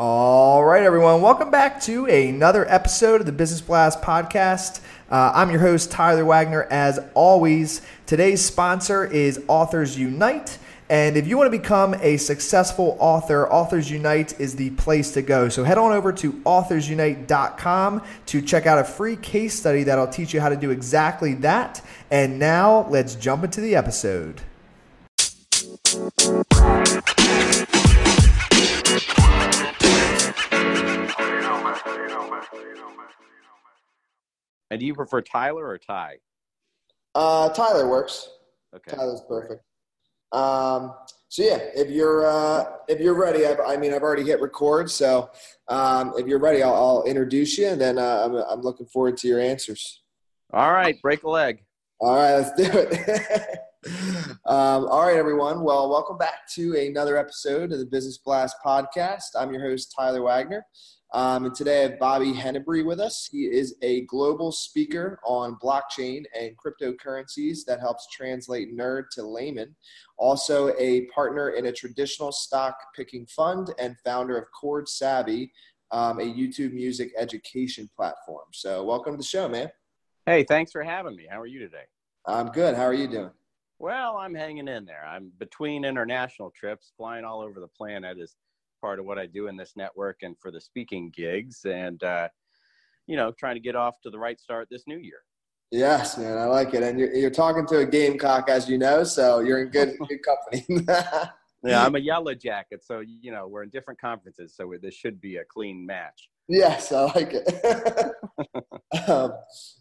All right, everyone. Welcome back to another episode of the Business Blast podcast. Uh, I'm your host, Tyler Wagner, as always. Today's sponsor is Authors Unite. And if you want to become a successful author, Authors Unite is the place to go. So head on over to authorsunite.com to check out a free case study that'll teach you how to do exactly that. And now let's jump into the episode. And do you prefer Tyler or Ty? Uh, Tyler works. Okay. Tyler's perfect. Um, so yeah, if you're uh, if you're ready, I've, I mean I've already hit record. So um, if you're ready, I'll, I'll introduce you, and then uh, I'm I'm looking forward to your answers. All right, break a leg. All right, let's do it. um, all right, everyone. Well, welcome back to another episode of the Business Blast podcast. I'm your host Tyler Wagner. Um, and today I have Bobby Hennebree with us. He is a global speaker on blockchain and cryptocurrencies that helps translate nerd to layman. Also, a partner in a traditional stock picking fund and founder of Chord Savvy, um, a YouTube music education platform. So, welcome to the show, man. Hey, thanks for having me. How are you today? I'm good. How are you doing? Well, I'm hanging in there. I'm between international trips, flying all over the planet is part of what I do in this network and for the speaking gigs, and uh, you know, trying to get off to the right start this new year. Yes, man, I like it. And you're, you're talking to a gamecock, as you know, so you're in good good company. yeah, I'm a yellow jacket, so you know we're in different conferences, so this should be a clean match. Yes, I like it. um,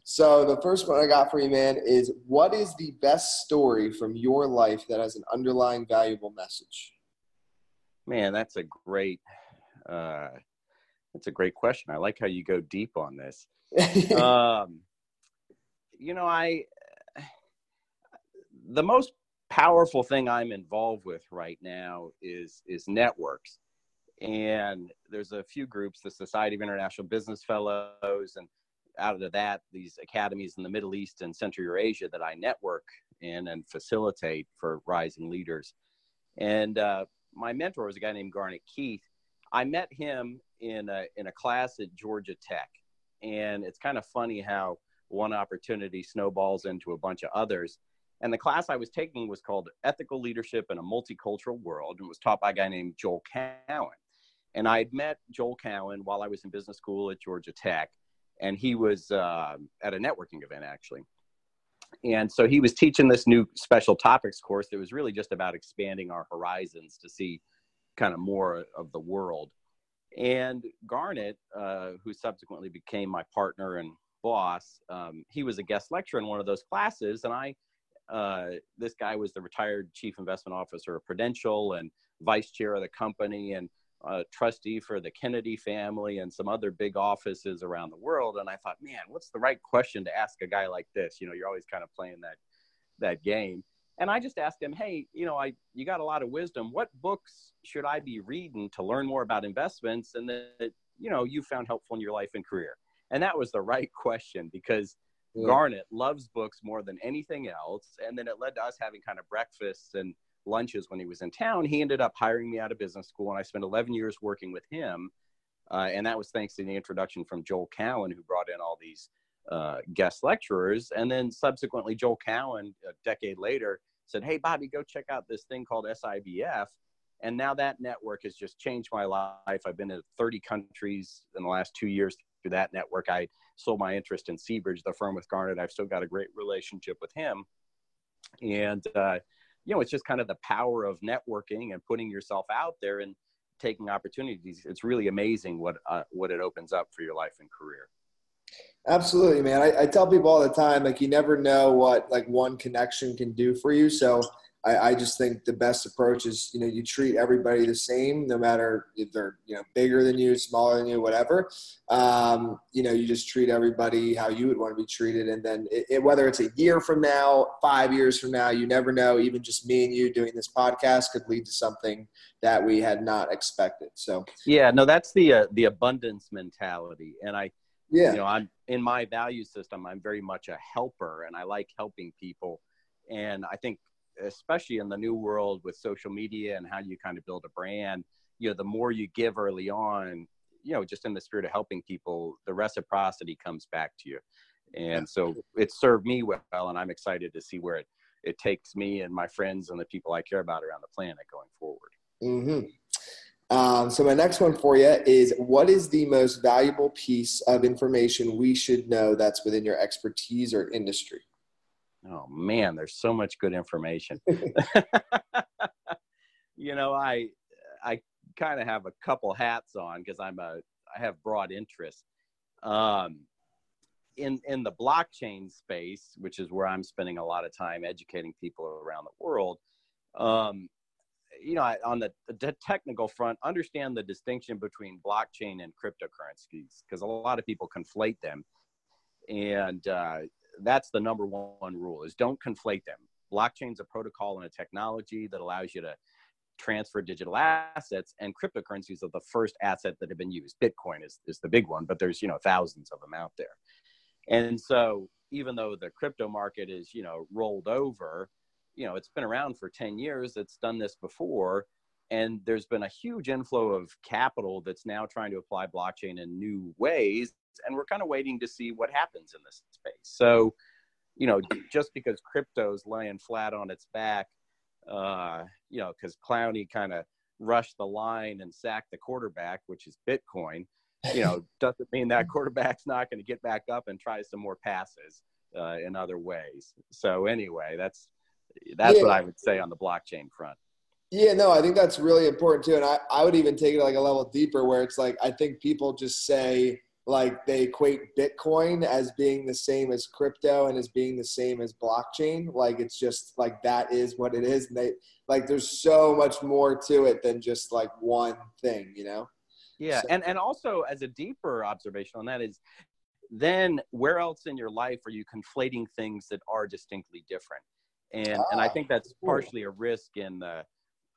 so the first one I got for you, man, is what is the best story from your life that has an underlying valuable message? Man, that's a great uh, that's a great question. I like how you go deep on this. um, you know, I the most powerful thing I'm involved with right now is is networks. And there's a few groups, the Society of International Business Fellows, and out of that, these academies in the Middle East and Central Eurasia that I network in and facilitate for rising leaders. And uh, my mentor was a guy named Garnet Keith. I met him in a, in a class at Georgia Tech. And it's kind of funny how one opportunity snowballs into a bunch of others. And the class I was taking was called Ethical Leadership in a Multicultural World and was taught by a guy named Joel Cowan. And I had met Joel Cowan while I was in business school at Georgia Tech. And he was uh, at a networking event, actually. And so he was teaching this new special topics course that was really just about expanding our horizons to see kind of more of the world. And Garnet, uh, who subsequently became my partner and boss, um, he was a guest lecturer in one of those classes. And I, uh, this guy was the retired chief investment officer of Prudential and vice chair of the company. And uh, trustee for the Kennedy family and some other big offices around the world. And I thought, man, what's the right question to ask a guy like this? You know, you're always kind of playing that that game. And I just asked him, hey, you know, I you got a lot of wisdom. What books should I be reading to learn more about investments and that you know you found helpful in your life and career? And that was the right question because yeah. Garnet loves books more than anything else. And then it led to us having kind of breakfasts and lunches when he was in town, he ended up hiring me out of business school, and I spent 11 years working with him. Uh, and that was thanks to the introduction from Joel Cowan, who brought in all these uh, guest lecturers. And then subsequently, Joel Cowan, a decade later, said, Hey, Bobby, go check out this thing called SIBF. And now that network has just changed my life. I've been in 30 countries in the last two years through that network. I sold my interest in Seabridge, the firm with Garnet. I've still got a great relationship with him. And uh, you know, it's just kind of the power of networking and putting yourself out there and taking opportunities. It's really amazing what uh, what it opens up for your life and career. Absolutely, man. I, I, tell people all the time, like you never know what like one connection can do for you. So I, I, just think the best approach is you know you treat everybody the same no matter if they're you know bigger than you smaller than you whatever. Um, you know you just treat everybody how you would want to be treated. And then it, it, whether it's a year from now five years from now you never know. Even just me and you doing this podcast could lead to something that we had not expected. So yeah no that's the uh, the abundance mentality. And i yeah. you know i'm in my value system i'm very much a helper and i like helping people. And i think especially in the new world with social media and how you kind of build a brand you know the more you give early on you know just in the spirit of helping people the reciprocity comes back to you and so it served me well and i'm excited to see where it it takes me and my friends and the people i care about around the planet going forward mm-hmm. Um, so my next one for you is what is the most valuable piece of information we should know that's within your expertise or industry? Oh man, there's so much good information. you know, I I kind of have a couple hats on because I'm a I have broad interests. Um, in in the blockchain space, which is where I'm spending a lot of time educating people around the world. Um, you know, on the, the technical front, understand the distinction between blockchain and cryptocurrencies because a lot of people conflate them, and uh, that's the number one rule: is don't conflate them. Blockchain's a protocol and a technology that allows you to transfer digital assets, and cryptocurrencies are the first asset that have been used. Bitcoin is is the big one, but there's you know thousands of them out there, and so even though the crypto market is you know rolled over you know it's been around for 10 years it's done this before and there's been a huge inflow of capital that's now trying to apply blockchain in new ways and we're kind of waiting to see what happens in this space so you know just because crypto's laying flat on its back uh, you know because clowney kind of rushed the line and sacked the quarterback which is bitcoin you know doesn't mean that quarterback's not going to get back up and try some more passes uh, in other ways so anyway that's that's yeah. what I would say on the blockchain front. Yeah, no, I think that's really important too. And I, I would even take it like a level deeper where it's like, I think people just say like they equate Bitcoin as being the same as crypto and as being the same as blockchain. Like it's just like that is what it is. And they like there's so much more to it than just like one thing, you know? Yeah. So. And, and also as a deeper observation on that is then where else in your life are you conflating things that are distinctly different? and ah, and I ah, think that's partially a risk in the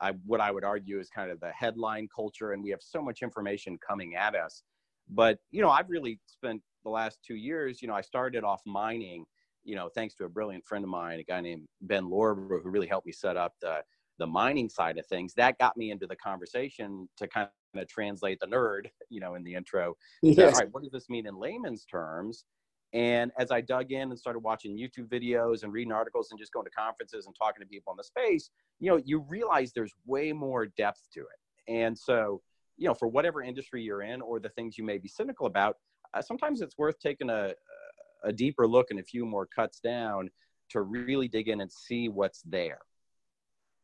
I what I would argue is kind of the headline culture, and we have so much information coming at us. But you know, I've really spent the last two years. You know, I started off mining. You know, thanks to a brilliant friend of mine, a guy named Ben Lorber, who really helped me set up the the mining side of things. That got me into the conversation to kind of translate the nerd, you know, in the intro. Yes. So, all right, what does this mean in layman's terms? And as I dug in and started watching YouTube videos and reading articles and just going to conferences and talking to people in the space, you know, you realize there's way more depth to it. And so, you know, for whatever industry you're in or the things you may be cynical about, uh, sometimes it's worth taking a, a deeper look and a few more cuts down to really dig in and see what's there.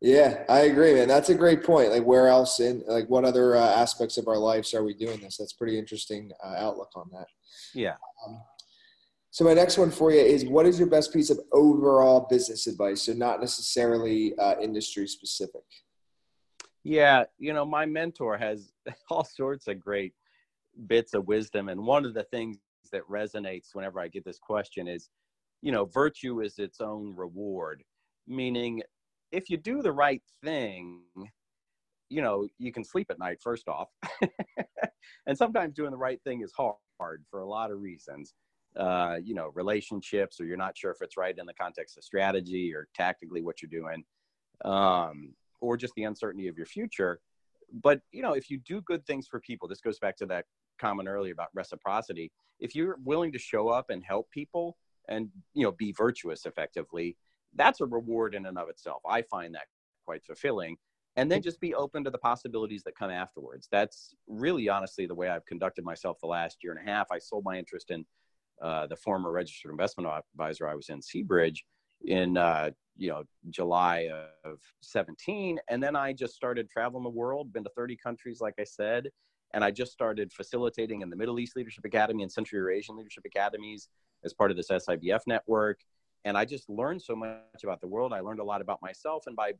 Yeah, I agree, man. That's a great point. Like, where else in, like, what other uh, aspects of our lives are we doing this? That's pretty interesting uh, outlook on that. Yeah. Um, so my next one for you is what is your best piece of overall business advice? So not necessarily uh, industry specific. Yeah, you know, my mentor has all sorts of great bits of wisdom, and one of the things that resonates whenever I get this question is, you know, virtue is its own reward. Meaning, if you do the right thing, you know, you can sleep at night. First off, and sometimes doing the right thing is hard for a lot of reasons uh, you know, relationships, or you're not sure if it's right in the context of strategy or tactically what you're doing, um, or just the uncertainty of your future. But you know, if you do good things for people, this goes back to that comment earlier about reciprocity. If you're willing to show up and help people, and you know, be virtuous effectively, that's a reward in and of itself. I find that quite fulfilling. And then just be open to the possibilities that come afterwards. That's really honestly the way I've conducted myself the last year and a half. I sold my interest in uh, the former registered investment advisor I was in, Seabridge, in uh, you know July of 17, and then I just started traveling the world, been to 30 countries, like I said, and I just started facilitating in the Middle East Leadership Academy and Central Eurasian Leadership Academies as part of this SIBF network, and I just learned so much about the world. I learned a lot about myself, and by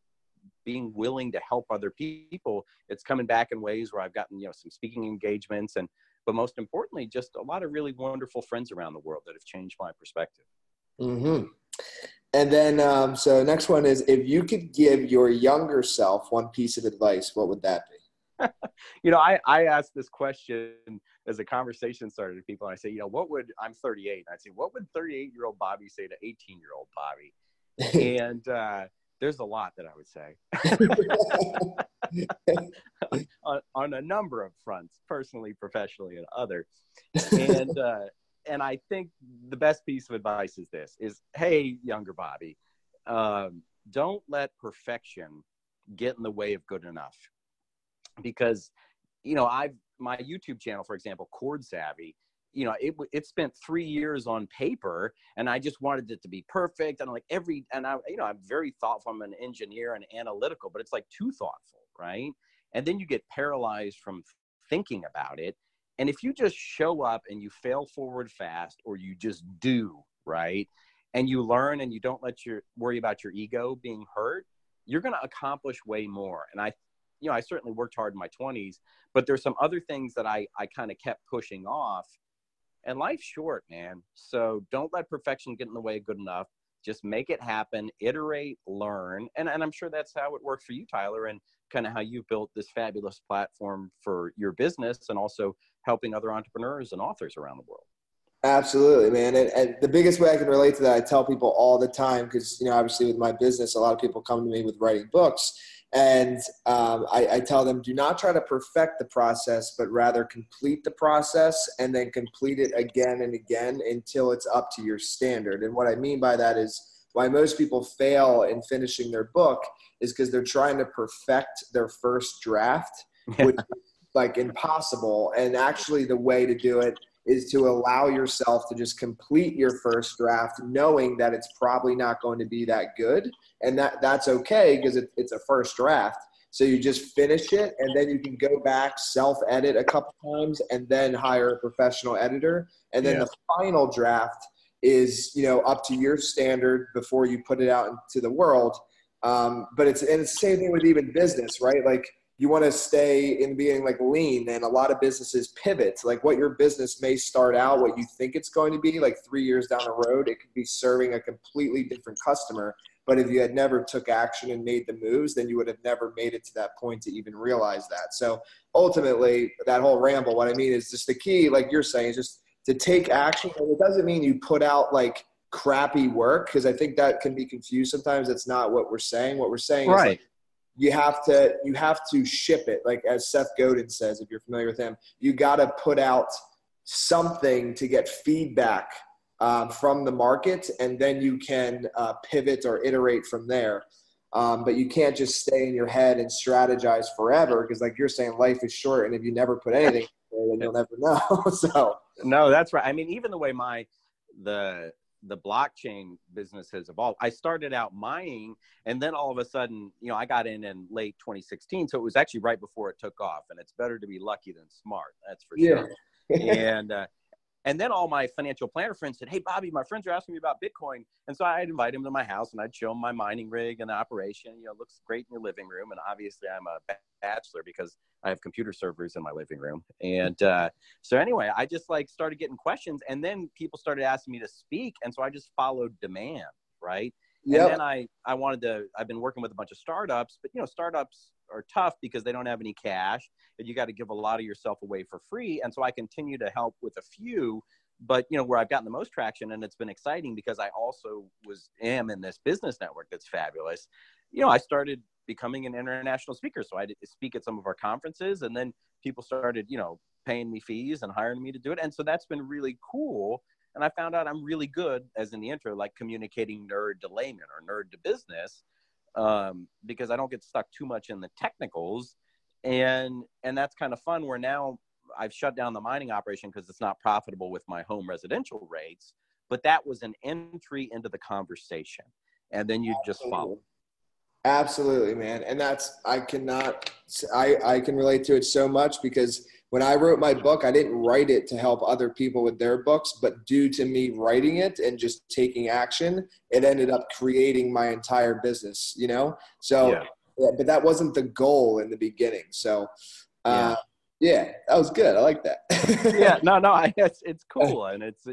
being willing to help other people, it's coming back in ways where I've gotten you know some speaking engagements and but most importantly, just a lot of really wonderful friends around the world that have changed my perspective. Mm-hmm. And then, um, so next one is if you could give your younger self one piece of advice, what would that be? you know, I, I asked this question as a conversation started to people, and I say, you know, what would I'm 38, and I say, what would 38 year old Bobby say to 18 year old Bobby? and uh, there's a lot that I would say. on, on, a number of fronts, personally, professionally, and other. And uh, and I think the best piece of advice is this: is hey, younger Bobby, um, don't let perfection get in the way of good enough, because you know I've my YouTube channel, for example, Chord Savvy you know it it spent three years on paper and i just wanted it to be perfect and like every and i you know i'm very thoughtful i'm an engineer and analytical but it's like too thoughtful right and then you get paralyzed from thinking about it and if you just show up and you fail forward fast or you just do right and you learn and you don't let your worry about your ego being hurt you're going to accomplish way more and i you know i certainly worked hard in my 20s but there's some other things that i i kind of kept pushing off and life's short, man. So don't let perfection get in the way of good enough. Just make it happen, iterate, learn. And, and I'm sure that's how it worked for you, Tyler, and kind of how you've built this fabulous platform for your business and also helping other entrepreneurs and authors around the world. Absolutely, man. And, and, the biggest way I can relate to that, I tell people all the time, because, you know, obviously with my business, a lot of people come to me with writing books. And um, I, I, tell them do not try to perfect the process, but rather complete the process and then complete it again and again until it's up to your standard. And what I mean by that is why most people fail in finishing their book is because they're trying to perfect their first draft, which is like impossible. And actually, the way to do it is to allow yourself to just complete your first draft knowing that it's probably not going to be that good and that that's okay because it, it's a first draft so you just finish it and then you can go back self edit a couple times and then hire a professional editor and then yeah. the final draft is you know up to your standard before you put it out into the world. Um, but it's and it's the same thing with even business right? Like you want to stay in being like lean and a lot of businesses pivot. Like what your business may start out what you think it's going to be like three years down the road it could be serving a completely different customer. But if you had never took action and made the moves then you would have never made it to that point to even realize that. So ultimately that whole ramble what i mean is just the key like you're saying is just to take action and it doesn't mean you put out like crappy work because i think that can be confused sometimes. That's not what we're saying. What we're saying right. is like you have to you have to ship it. Like as seth godin says if you're familiar with him you got to put out something to get feedback um, from the market and then you can uh, pivot or iterate from there. Um, but you can't just stay in your head and strategize forever because like you're saying life is short and if you never put anything then you'll never know. So no that's right i mean even the way my the the blockchain business has evolved. I started out mining, and then all of a sudden, you know, I got in in late 2016, so it was actually right before it took off. And it's better to be lucky than smart, that's for yeah. sure. and uh, and then all my financial planner friends said, Hey, Bobby, my friends are asking me about Bitcoin. And so I'd invite them to my house and I'd show them my mining rig and the operation. You know, looks great in your living room. And obviously, I'm a bachelor because I have computer servers in my living room. And uh, so, anyway, I just like started getting questions. And then people started asking me to speak. And so I just followed demand, right? Yep. And then I, I wanted to, I've been working with a bunch of startups, but you know, startups are tough because they don't have any cash and you got to give a lot of yourself away for free. And so I continue to help with a few, but you know, where I've gotten the most traction and it's been exciting because I also was, am in this business network that's fabulous. You know, I started becoming an international speaker. So I speak at some of our conferences and then people started, you know, paying me fees and hiring me to do it. And so that's been really cool. And I found out I'm really good, as in the intro, like communicating nerd to layman or nerd to business um, because I don't get stuck too much in the technicals, and and that's kind of fun. Where now I've shut down the mining operation because it's not profitable with my home residential rates, but that was an entry into the conversation, and then you just follow. Absolutely, man, and that's I cannot I I can relate to it so much because when I wrote my book, I didn't write it to help other people with their books, but due to me writing it and just taking action, it ended up creating my entire business, you know? So, yeah. Yeah, but that wasn't the goal in the beginning. So, uh, yeah. yeah, that was good. I like that. yeah, no, no, I, it's, it's cool. And it's,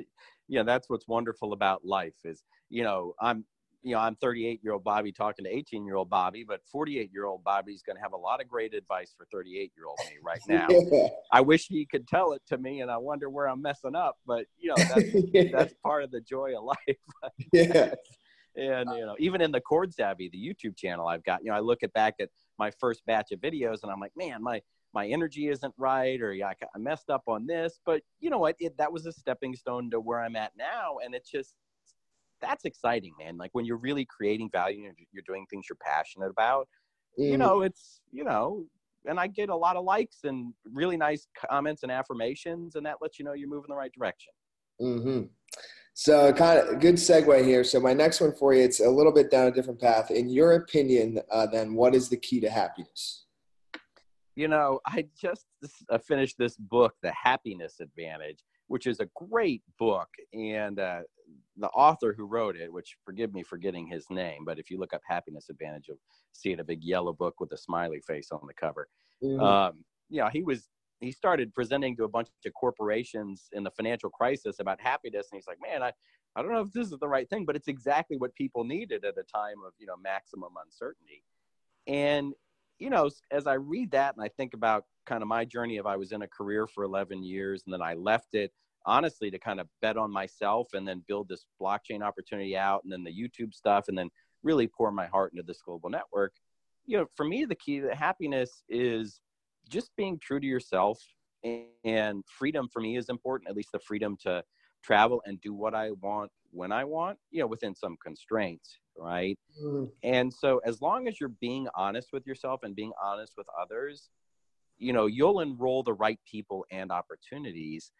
yeah, that's what's wonderful about life is, you know, I'm, you know, I'm 38 year old Bobby talking to 18 year old Bobby, but 48 year old Bobby's going to have a lot of great advice for 38 year old me right now. yeah. I wish he could tell it to me, and I wonder where I'm messing up. But you know, that's, yeah. that's part of the joy of life. yeah. and you know, even in the Chord Savvy, the YouTube channel I've got, you know, I look at back at my first batch of videos and i'm like man my my energy isn't right or yeah, I messed up on this. But you know what? It, that was a stepping stone to where I'm at now. And it's just, that's exciting, man. Like when you're really creating value and you're doing things you're passionate about, mm. you know, it's, you know, and I get a lot of likes and really nice comments and affirmations, and that lets you know you're moving the right direction. Mm-hmm. So, kind of good segue here. So, my next one for you, it's a little bit down a different path. In your opinion, uh, then, what is the key to happiness? you know, I just uh, finished this book, The Happiness Advantage, which is a great book. And uh, the author who wrote it, which forgive me for getting his name, but if you look up Happiness Advantage, you'll see it a big yellow book with a smiley face on the cover. Mm-hmm. Um, you know, he was he started presenting to a bunch of corporations in the financial crisis about happiness, and he's like, "Man, I I don't know if this is the right thing, but it's exactly what people needed at a time of you know maximum uncertainty." And you know, as I read that and I think about kind of my journey of I was in a career for 11 years and then I left it honestly to kind of bet on myself and then build this blockchain opportunity out and then the YouTube stuff and then really pour my heart into this global network. You know, for me, the key to happiness is just being true to yourself and freedom for me is important, at least the freedom to travel and do what I want when I want, you know, within some constraints right? Mm. And so as long as you're being honest with yourself and being honest with others, you know, you'll enroll the right people and opportunities.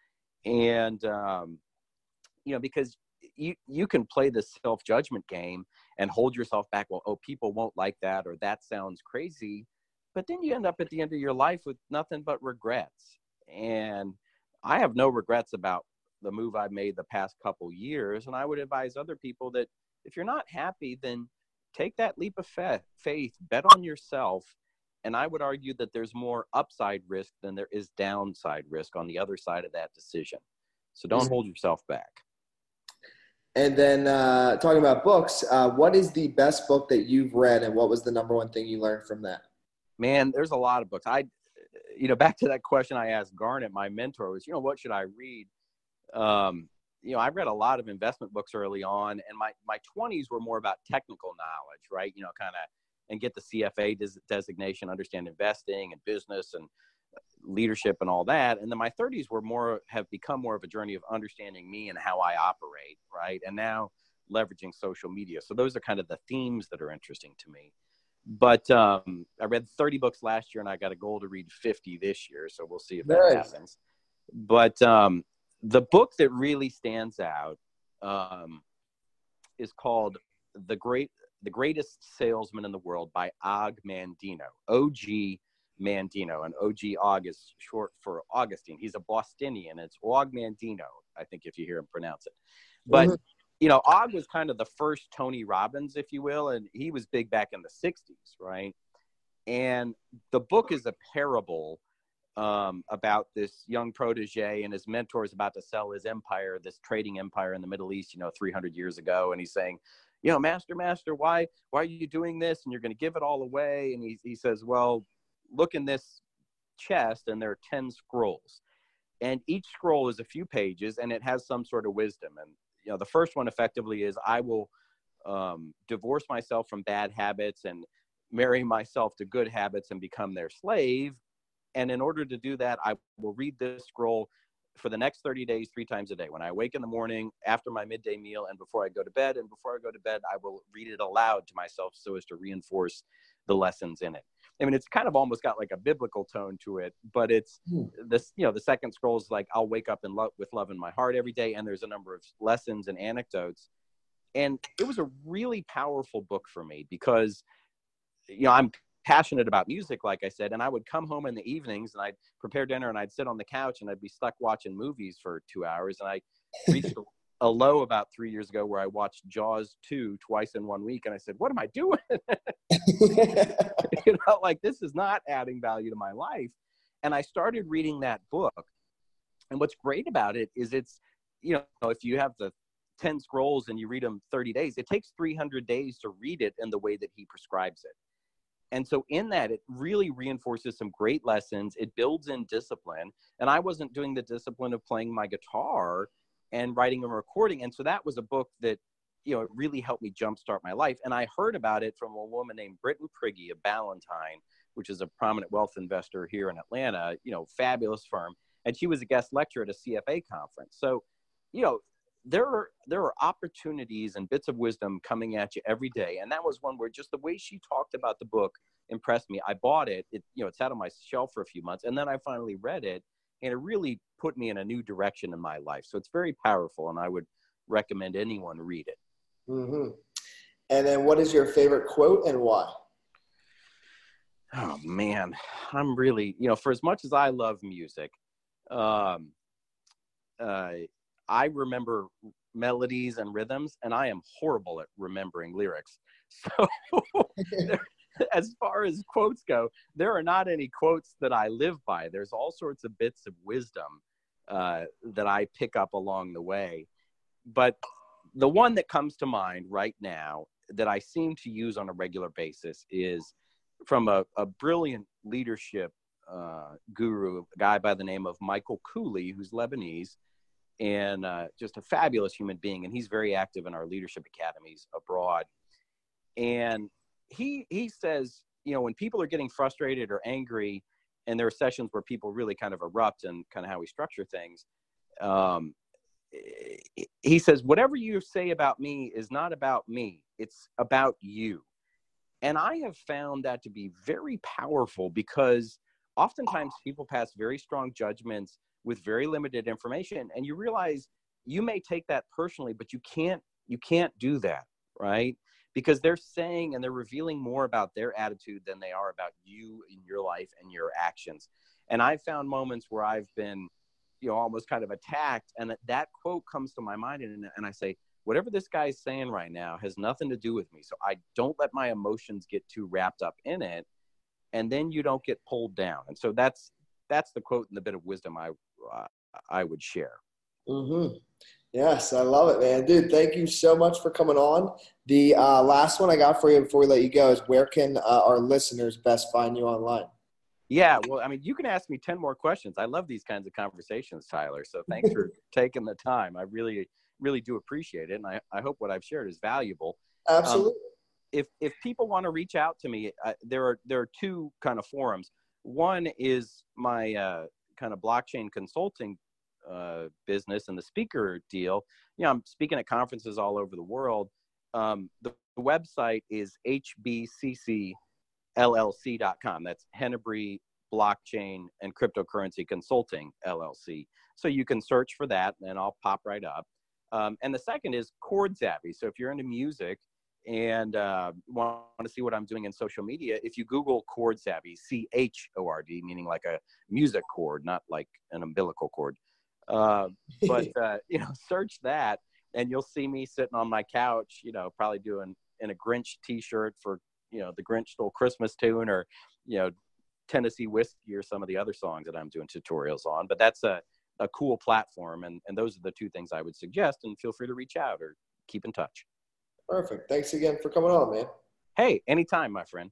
And um, you know, because you you can play the self-judgment game and hold yourself back, well, oh, people won't like that or that sounds crazy. But then you end up at the end of your life with nothing but regrets. And I have no regrets about the move I've made the past couple years. And I would advise other people that if you're not happy, then take that leap of faith, bet on yourself. And I would argue that there's more upside risk than there is downside risk on the other side of that decision. So don't hold yourself back. And then uh, talking about books, uh, what is the best book that you've read, and what was the number one thing you learned from that? Man, there's a lot of books. I, you know, back to that question I asked Garnet, my mentor, was, you know, what should I read? Um, you know, I read a lot of investment books early on, and my my 20s were more about technical knowledge, right? You know, kind of and get the CFA des- designation, understand investing and business and leadership and all that. And then my 30s were more have become more of a journey of understanding me and how I operate, right? And now leveraging social media. So those are kind of the themes that are interesting to me. But um, I read 30 books last year, and I got a goal to read 50 this year. So we'll see if that nice. happens. But um, the book that really stands out um, is called the great the greatest salesman in the world by og mandino og mandino and og og is short for augustine he's a bostonian it's og mandino i think if you hear him pronounce it but mm-hmm. you know og was kind of the first tony robbins if you will and he was big back in the 60s right and the book is a parable um, about this young protege and his mentor is about to sell his empire, this trading empire in the Middle East, you know, 300 years ago. And he's saying, you know, master, master, why, why are you doing this? And you're going to give it all away. And he, he says, well, look in this chest and there are 10 scrolls and each scroll is a few pages and it has some sort of wisdom. And, you know, the first one effectively is I will um, divorce myself from bad habits and marry myself to good habits and become their slave and in order to do that, I will read this scroll for the next 30 days, three times a day. When I wake in the morning, after my midday meal, and before I go to bed. And before I go to bed, I will read it aloud to myself so as to reinforce the lessons in it. I mean, it's kind of almost got like a biblical tone to it, but it's hmm. this, you know, the second scroll is like, I'll wake up in love with love in my heart every day. And there's a number of lessons and anecdotes. And it was a really powerful book for me because, you know, I'm passionate about music, like I said, and I would come home in the evenings and I'd prepare dinner and I'd sit on the couch and I'd be stuck watching movies for two hours. And I reached a low about three years ago where I watched Jaws 2 twice in one week. And I said, What am I doing? you know, like this is not adding value to my life. And I started reading that book. And what's great about it is it's, you know, if you have the 10 scrolls and you read them 30 days, it takes 300 days to read it in the way that he prescribes it. And so in that, it really reinforces some great lessons. It builds in discipline. And I wasn't doing the discipline of playing my guitar and writing and recording. And so that was a book that you know, it really helped me jumpstart my life. And I heard about it from a woman named Britton Prigge of Balentine, which is a prominent wealth investor here in Atlanta, you know, fabulous firm. And she was a guest lecturer at a CFA conference. So, you know, there are there are opportunities and bits of wisdom coming at you every day. And that was one where just the way she talked about the book impressed me. I bought it. It you know, it sat on my shelf for a few months and then I finally read it and it really put me in a new direction in my life. So it's very powerful and I would recommend anyone read it. Mm-hmm. And then what is your favorite quote and why? Oh man, I'm really, you know, for as much as I love music, um, uh, I remember melodies and rhythms, and I am horrible at remembering lyrics. So, as far as quotes go, there are not any quotes that I live by. There's all sorts of bits of wisdom uh, that I pick up along the way. But the one that comes to mind right now that I seem to use on a regular basis is from a, a brilliant leadership uh, guru, a guy by the name of Michael Cooley, who's Lebanese and uh, just a fabulous human being. And he's very active in our leadership academies abroad. And he he says, you know, when people are getting frustrated or angry, and there are sessions where people really kind of erupt and kind of how we structure things. Um, he says, whatever you say about me is not about me; it's about you. And I have found that to be very powerful because oftentimes people pass very strong judgments with very limited information and you realize you may take that personally but you can't you can't do that right? Because they're saying and they're revealing more about their attitude than they are about you in your life and your actions. And i've found moments where i've been you know almost kind of attacked and that that quote comes to my mind and, and i say whatever this guy's saying right now has nothing to do with me so i don't let my emotions get too wrapped up in it and then you don't get pulled down. And so that's that's the quote and the bit of wisdom i uh, I would share. Mm-hmm. Yes, I love it, man. Dude, thank you so much for coming on. The uh, last one I got for you before we let you go is where can uh, our listeners best find you online? Yeah, well, I mean, you can ask me 10 more questions. I love these kinds of conversations, Tyler. So thanks for taking the time. I really, really do appreciate it. And I, I hope what I've shared is valuable. Absolutely. Um, if, if people want to reach out to me, uh, there are, there are two kind of forums. One is my, uh, kind of blockchain consulting uh, business and the speaker deal, you know, I'm speaking at conferences all over the world. Um, the, website is hbccllc.com. That's Hennebrey Blockchain and Cryptocurrency Consulting LLC. So you can search for that, and I'll pop right up. Um, and the second is Chord Savvy. So if you're into music, and uh, want to see what I'm doing in social media, if you Google Chord Savvy, C H O R D, meaning like a music chord, not like an umbilical cord. Uh, but uh, you know, search that, and you'll see me sitting on my couch, you know, probably doing in a Grinch T-shirt for you know the Grinch Stole Christmas tune, or you know Tennessee whiskey, or some of the other songs that I'm doing tutorials on. But that's a a cool platform, and and those are the two things I would suggest. And feel free to reach out or keep in touch. Perfect. Thanks again for coming on, man. Hey, anytime, my friend.